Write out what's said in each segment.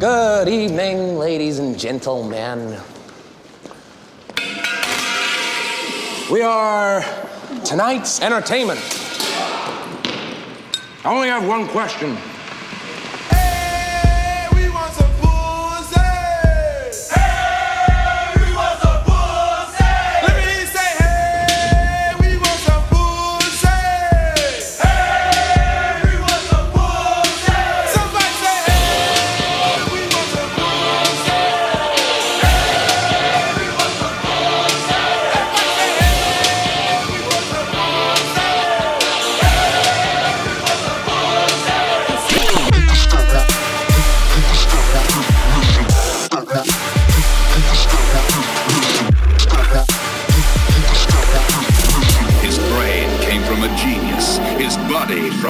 Good evening, ladies and gentlemen. We are tonight's entertainment. I only have one question.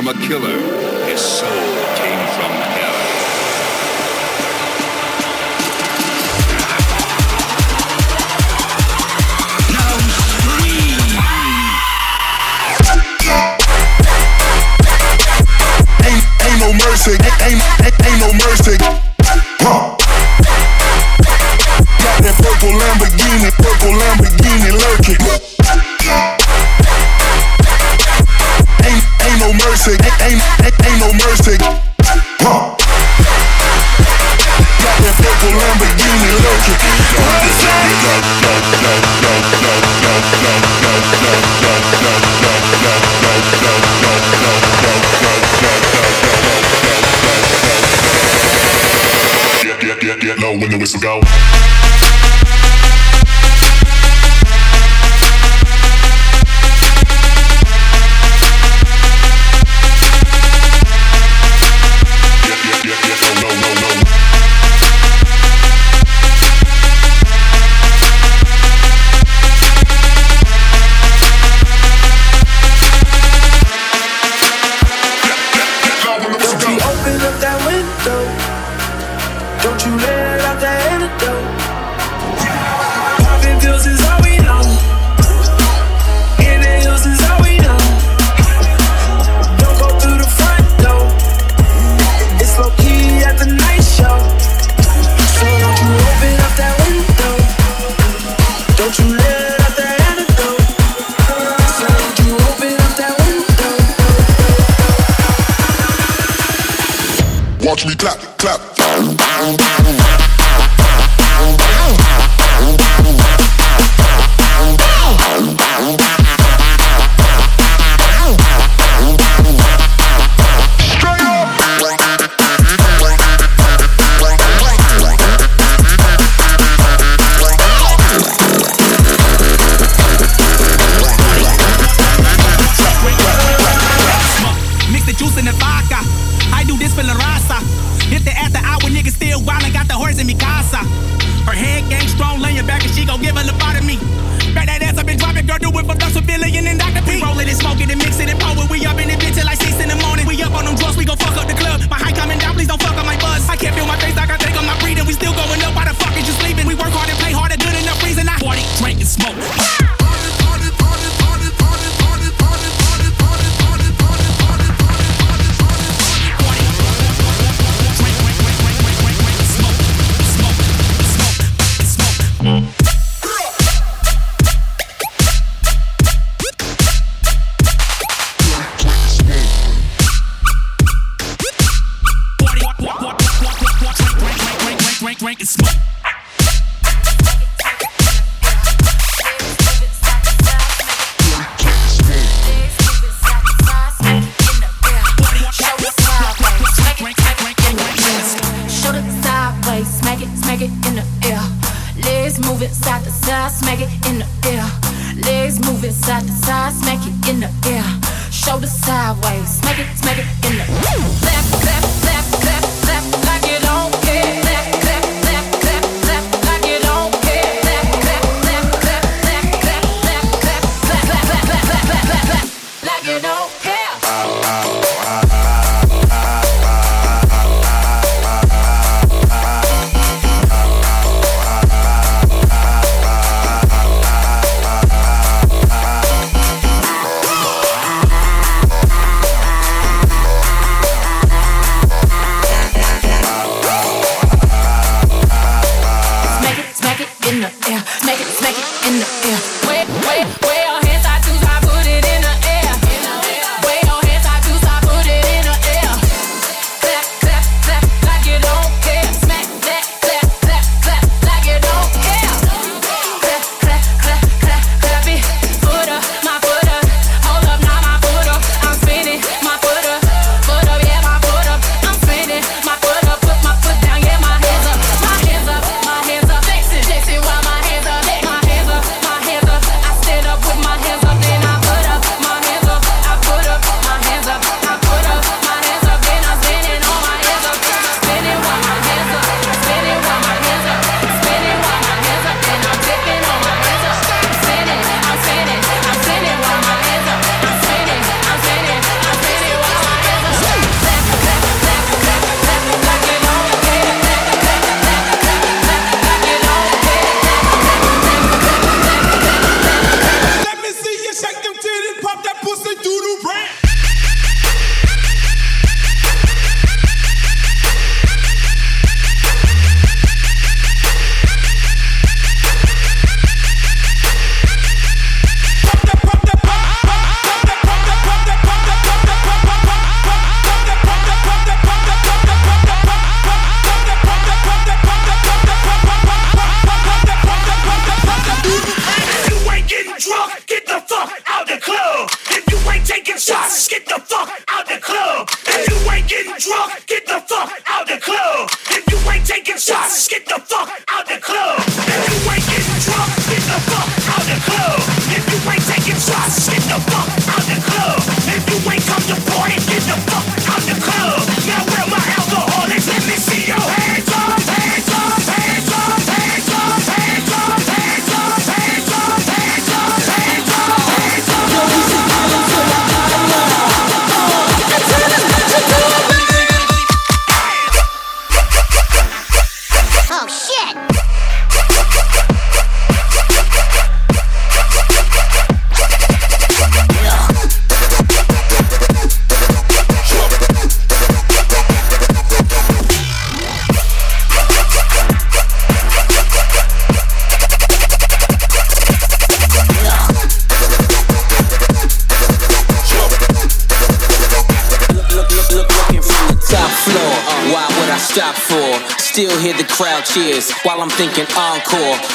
from a killer. His soul came from hell. Ain't, ain't no mercy, ain't, no mercy. Huh. Got that purple Lamborghini, purple Lamborghini lurking. ain't no mercy.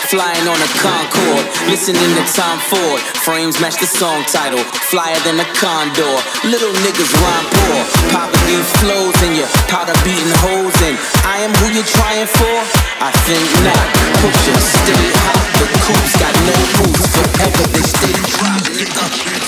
Flying on a Concorde, listening to Tom Ford. Frames match the song title, flyer than a condor. Little niggas rhyme poor, popping these flows in your powder beating holes and I am who you're trying for? I think not. Push it, stay hot. The coop's got no rules forever, they stay dropping.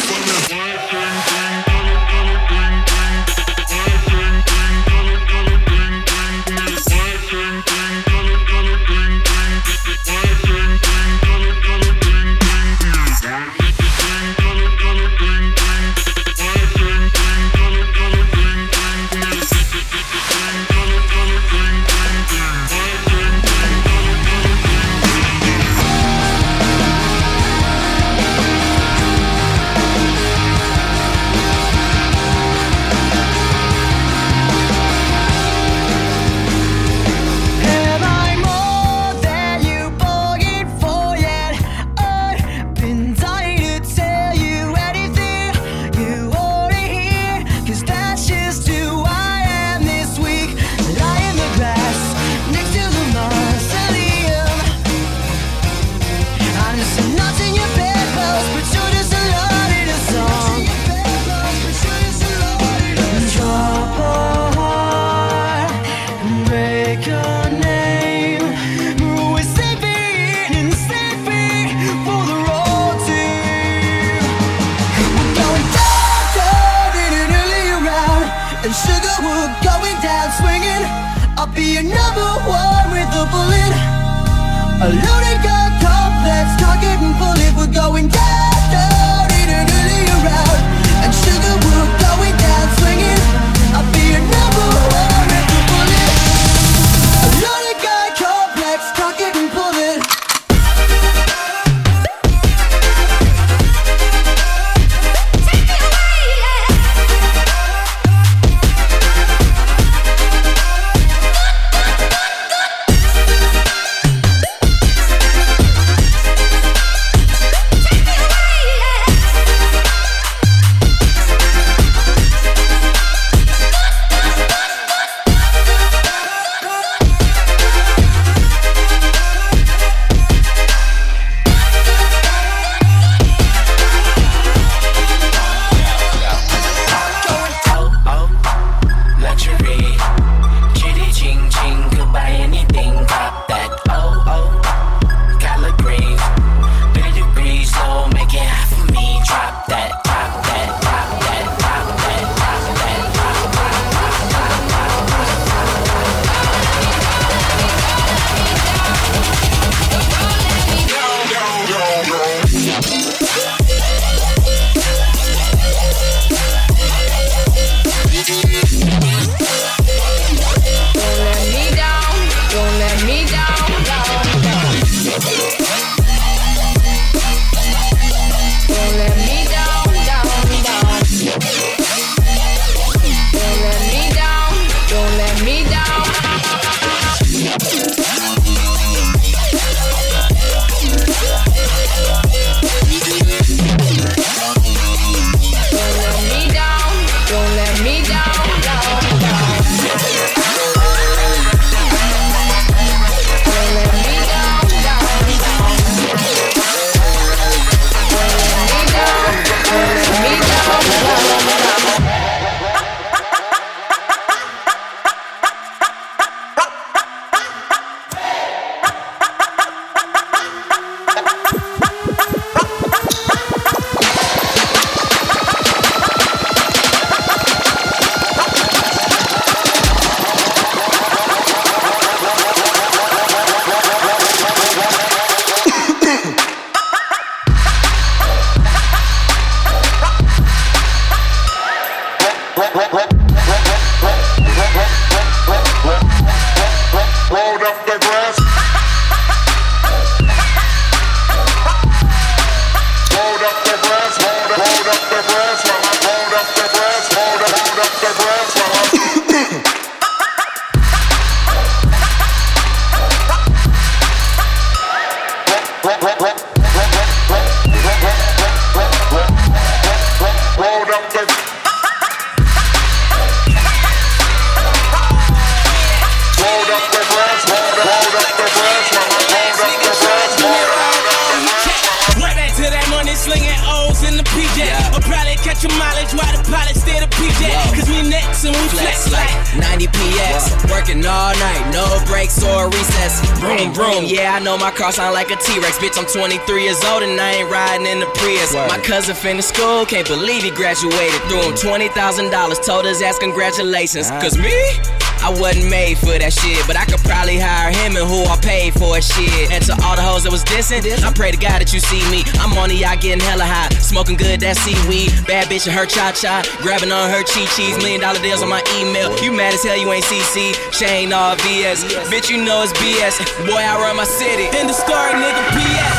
bitch, I'm 23 years old and I ain't riding in the Prius. Word. My cousin finished school, can't believe he graduated. Threw him $20,000, told his ass congratulations. Cause me? I wasn't made for that shit, but I could probably hire him and who I paid for it shit. And to all the hoes that was dissing, I pray to God that you see me. I'm on the yacht getting hella high, smoking good that seaweed. Bad bitch and her cha cha, grabbing on her chi cheese. Million dollar deals on my email. You mad as hell, you ain't CC. Shane all BS. Bitch, you know it's BS. Boy, I run my city. In the scar, nigga, PS.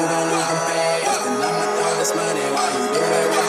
you don't even pay. Asking on my dog this money, while you do it?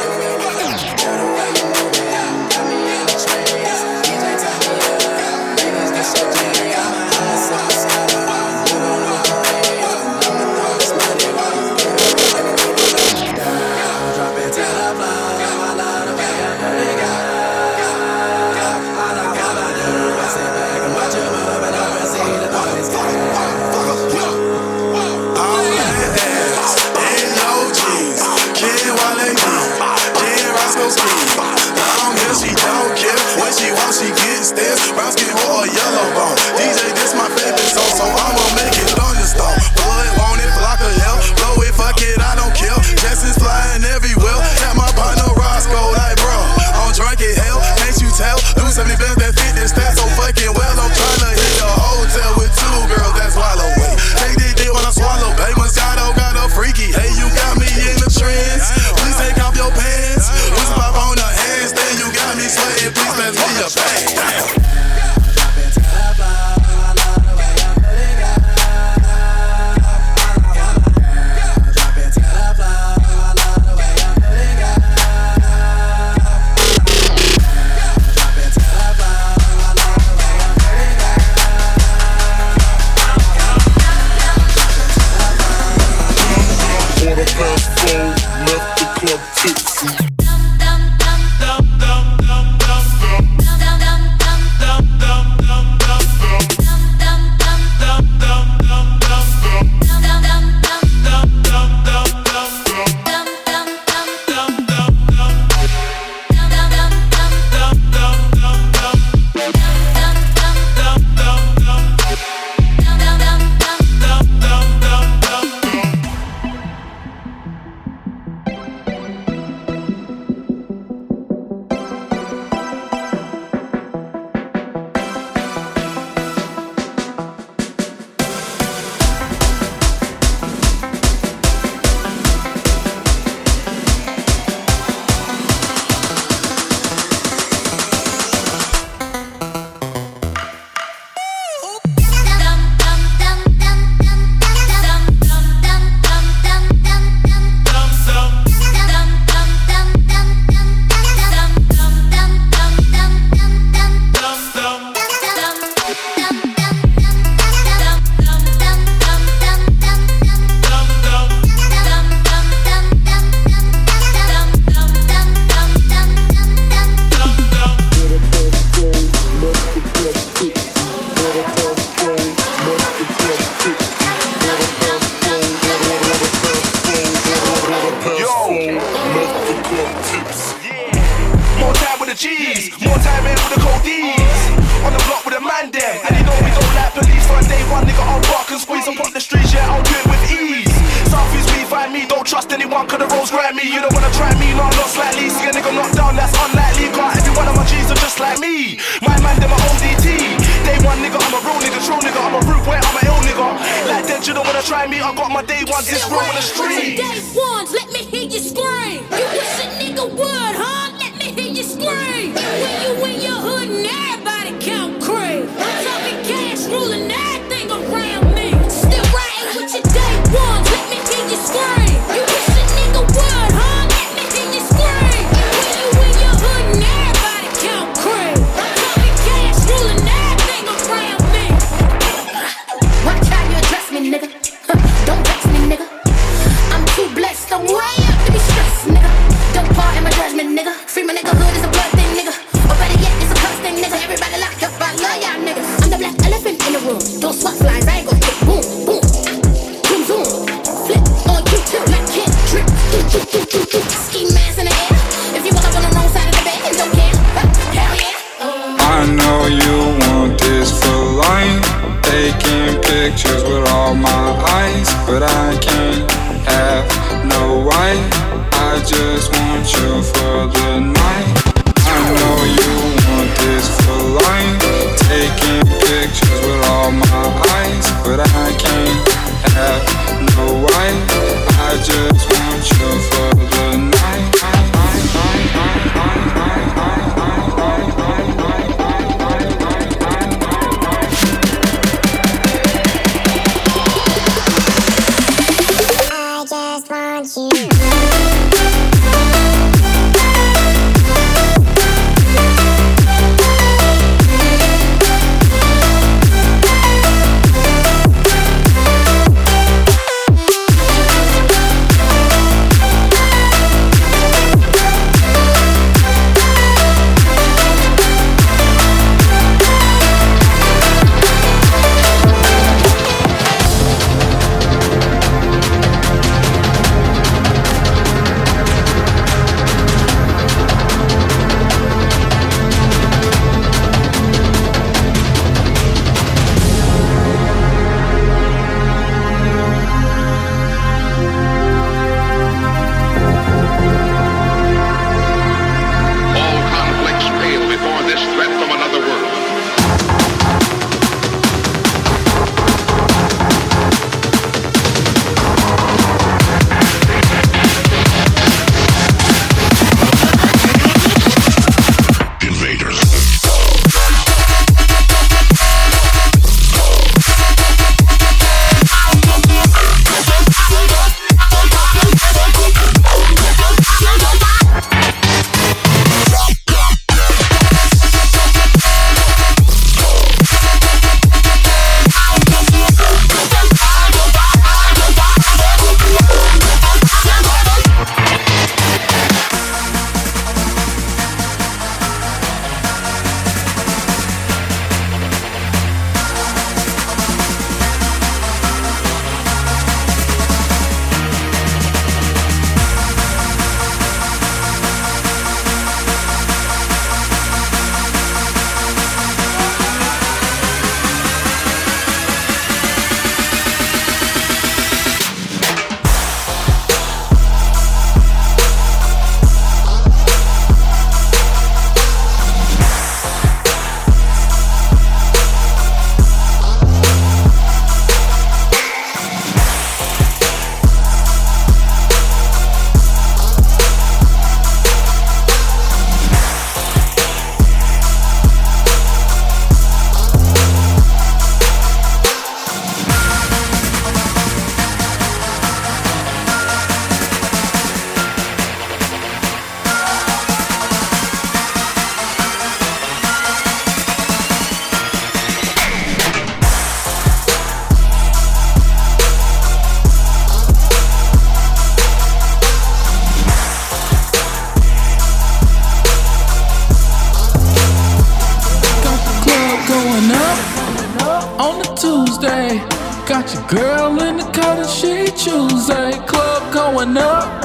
Got your girl in the cut and she Tuesday. Club going up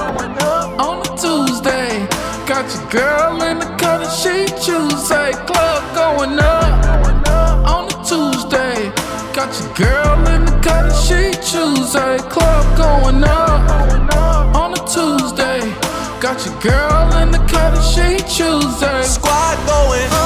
on a Tuesday. Got your girl in the cut and she Tuesday. Club going up on a Tuesday. Got your girl in the cut and she Tuesday. Club going up on a Tuesday. Got your girl in the cut and she Tuesday. Squad going up.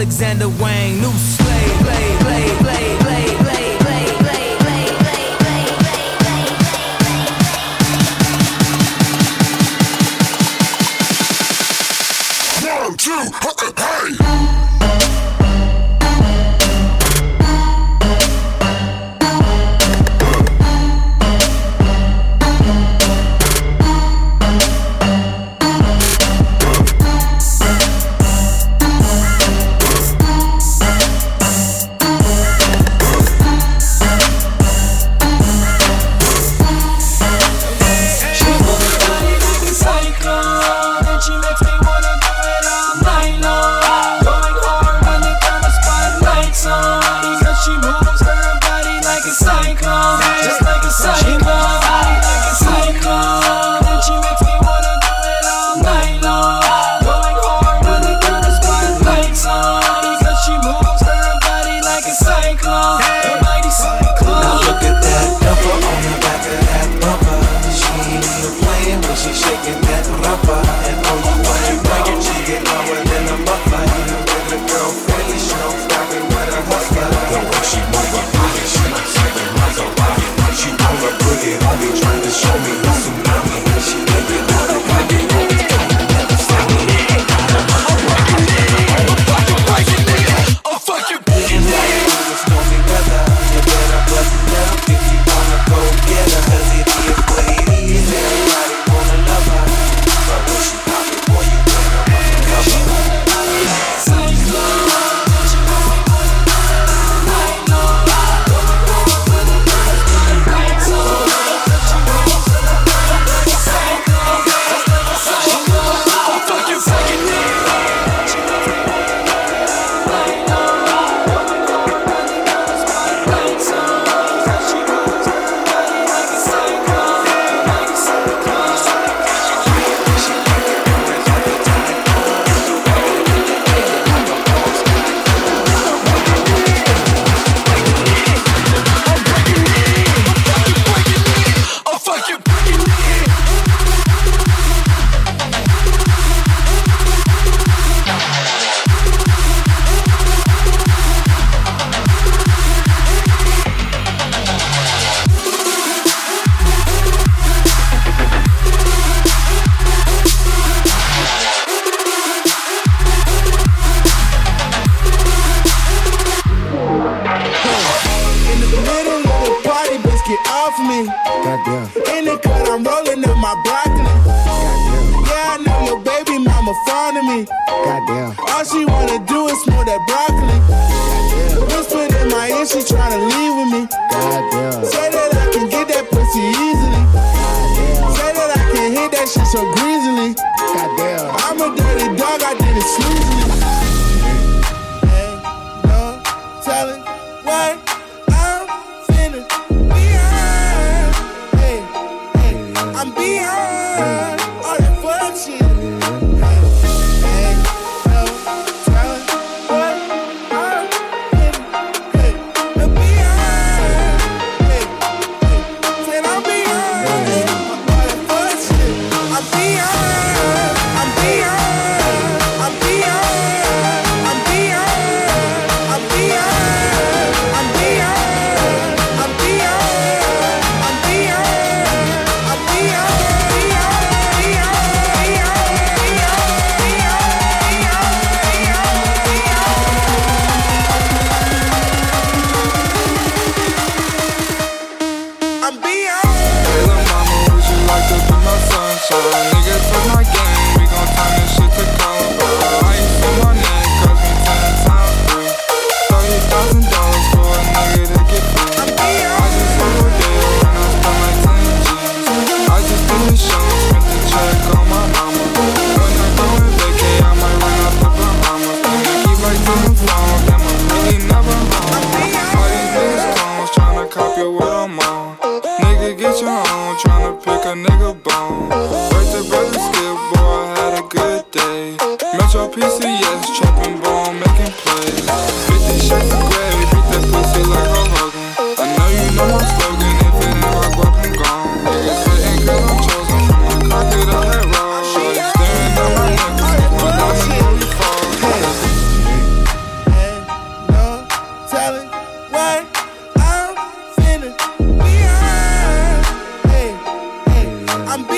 Alexander Wang, new slave, play, play, play, play, play. Two, hey! did that shit so greasily. Goddamn. I'm a dirty dog, I did it sleazily. Ain't no telling why.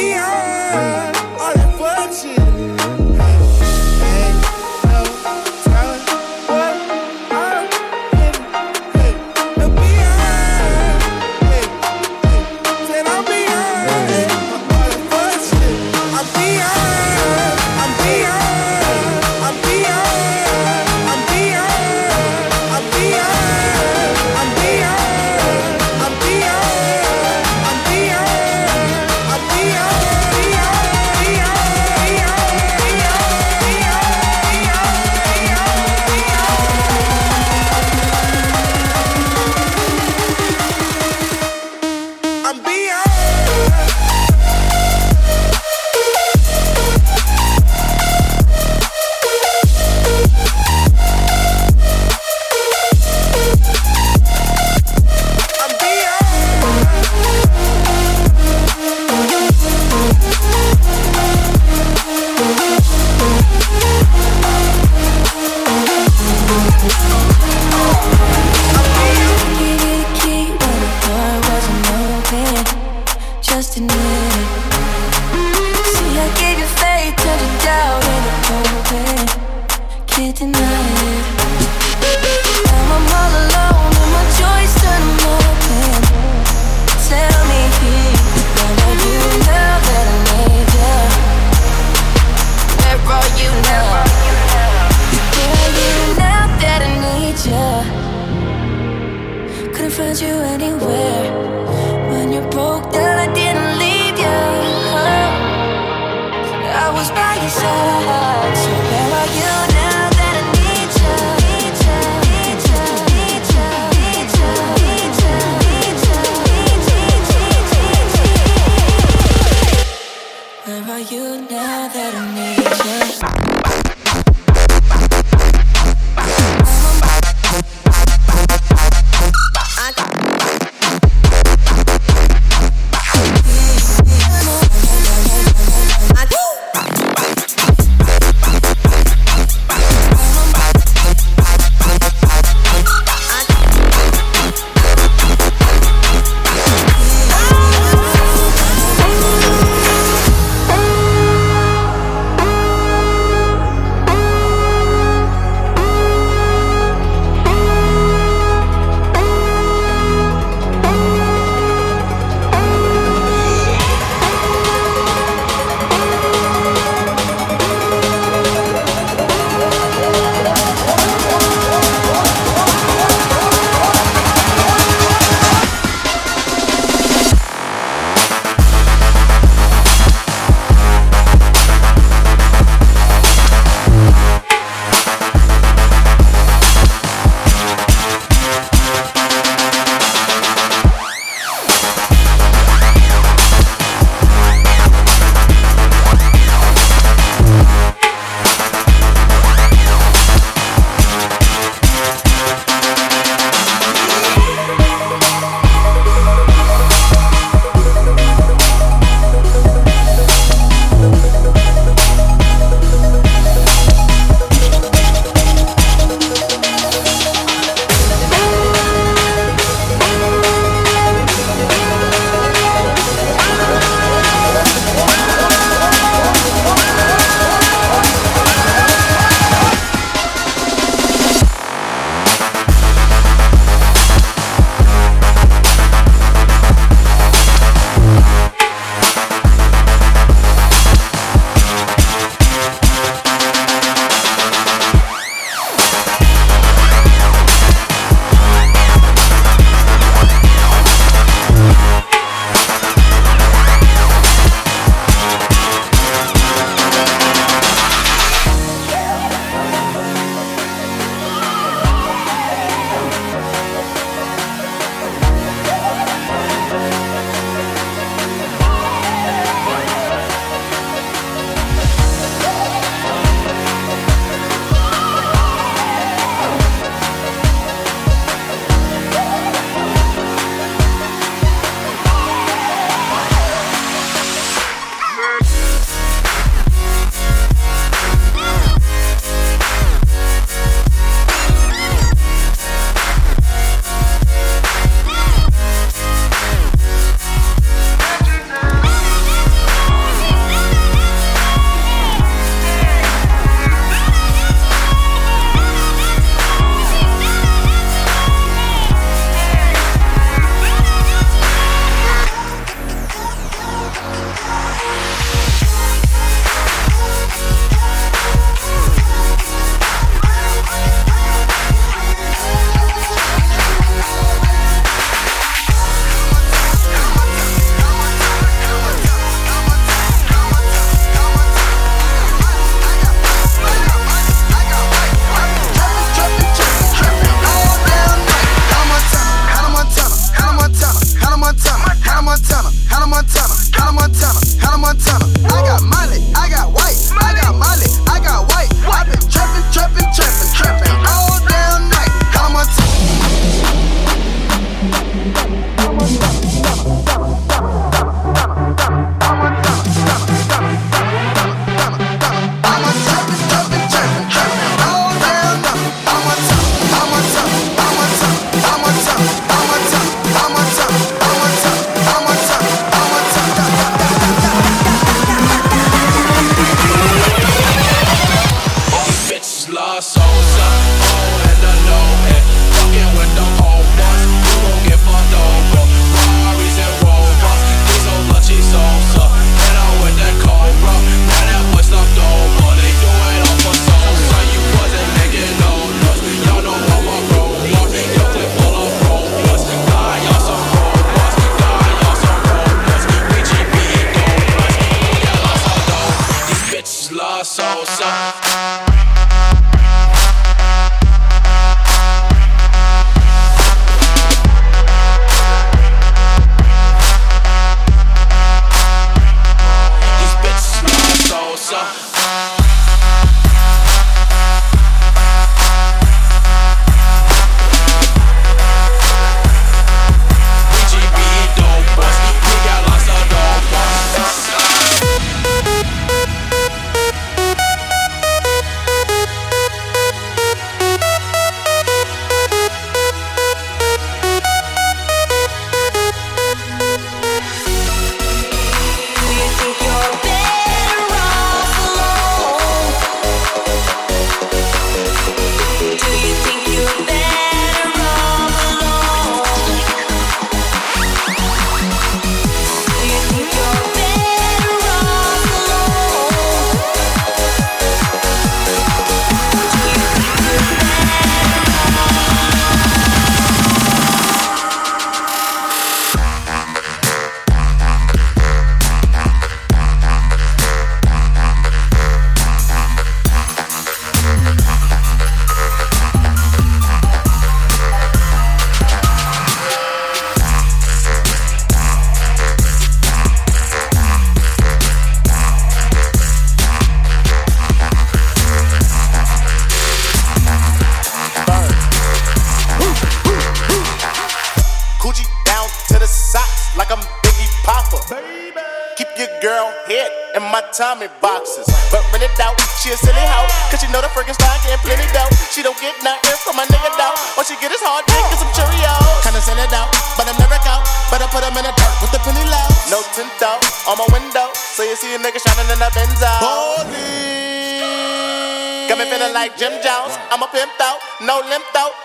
we are.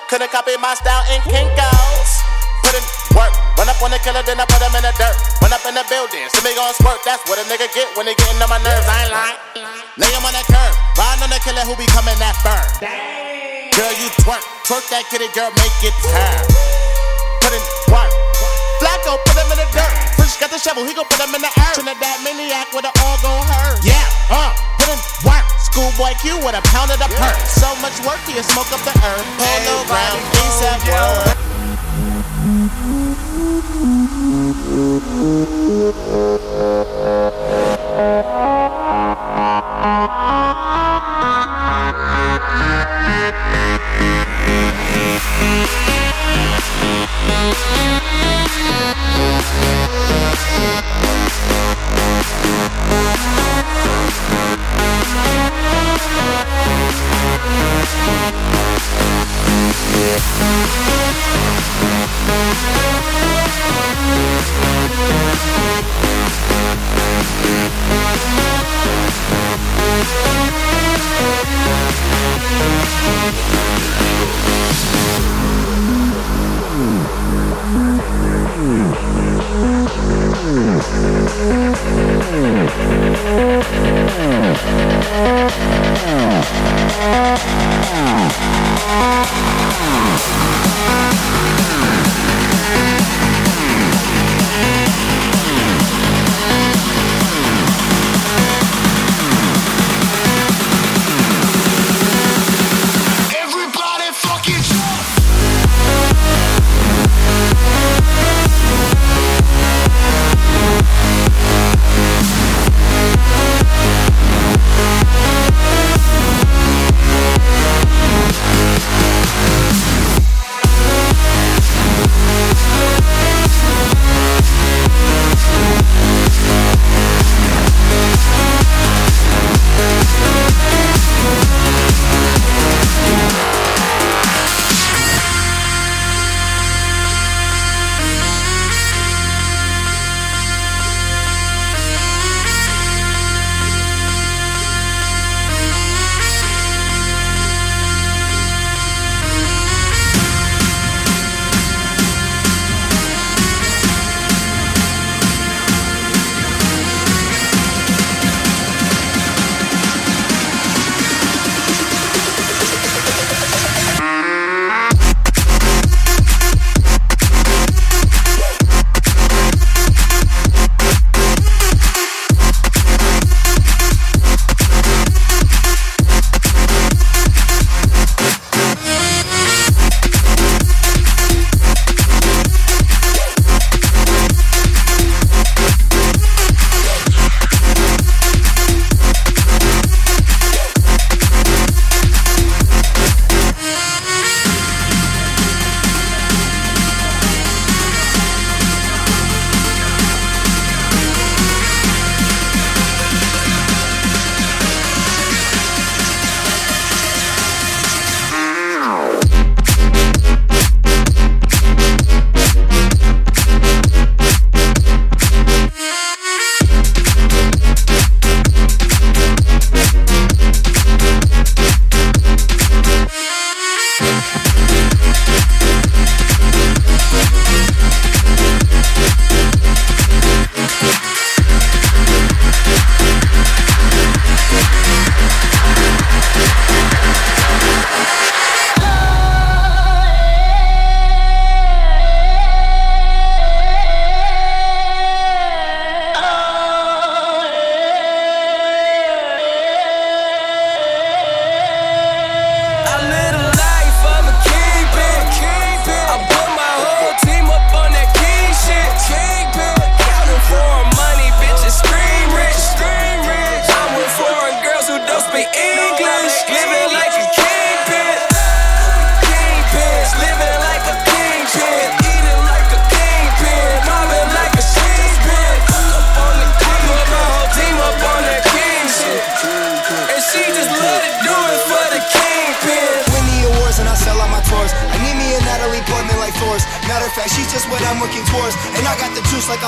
Couldn't copy my style in Kinko's. Put in work, run up on the killer, then I put him in the dirt. Run up in the building, see me gon' squirt. That's what a nigga get when he getting on my nerves. I ain't lying. Lay him on the curb, riding on the killer who be coming that firm. Girl, you twerk, twerk that kitty, girl, make it turn. Put in work. Flacco, put him in the dirt. Fresh got the shovel, he gon' put him in the earth. Trinidad maniac with the all gon' hurt. Yeah, like you with a pound of the yeah. perk. So much work, you smoke up the earth. Pull the ground, peace at work.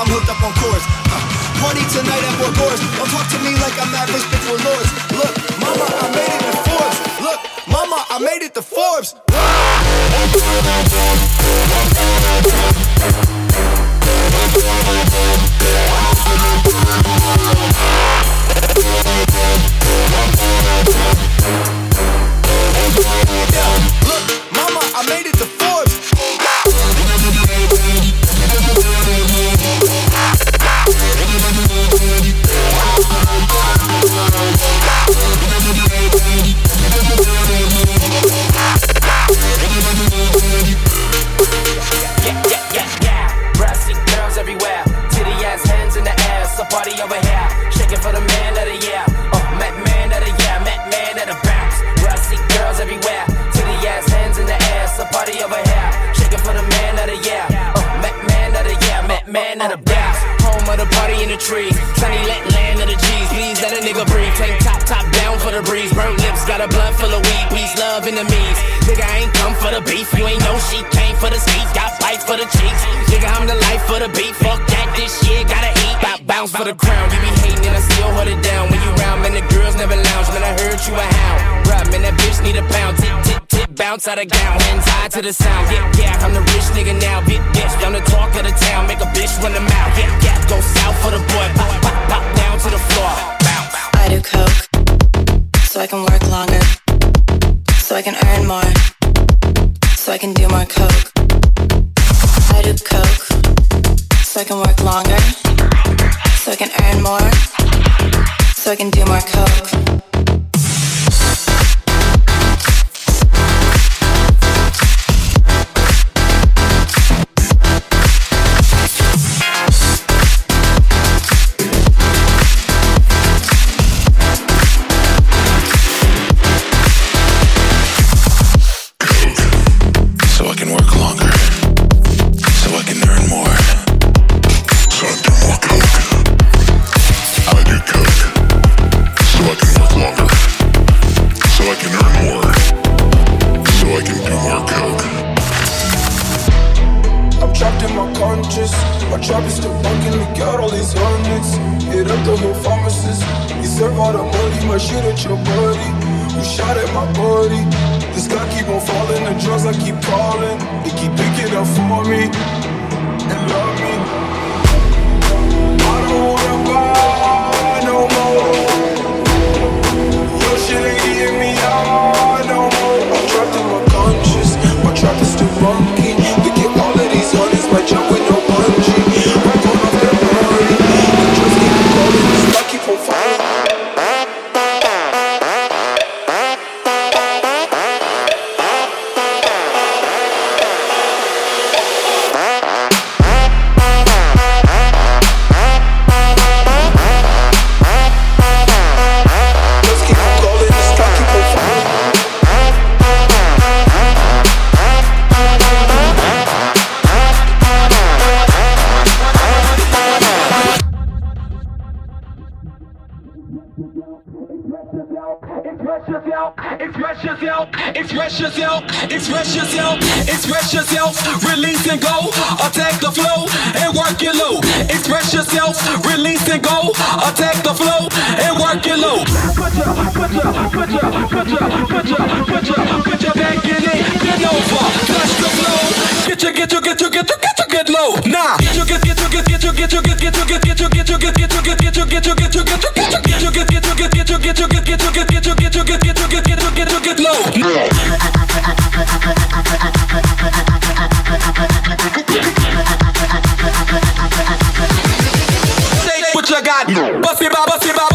I'm hooked up on chords. Uh, party tonight at Doors. Don't talk to me like I'm average before lords. Look, mama, I made it to Forbes. Look, mama, I made it to Forbes. Look, mama, I made it to Forbes. Party over here. Shaking for the man of the year. Party in the trees. Sunny let land of the G's. Please let a nigga breathe. Tank top, top down for the breeze. Burnt lips, got a blunt full of weed. Peace, love, and the means. Nigga, I ain't come for the beef. You ain't know she came for the speed. Got fight for the cheeks. Nigga, I'm the life for the beat. Fuck that, this shit gotta eat. Bout bounce for the crown. You be hating and I still hold it down. When you round, man, the girls never lounge. Man, I heard you a hound. Bruh, man, that bitch need a pound. Tip, tip, bounce out of gown. Hands high to the sound. Yeah, yeah, I'm the rich nigga now. Big bitch, I'm the talk of the town. Make a bitch run the mouth. Yeah, yeah, go south for the boy. Pop, pop, pop down to the floor. I do coke so I can work longer, so I can earn more, so I can do more coke. I do coke so I can work longer, so I can earn more, so I can do more coke. Bust it, bust it, bust it,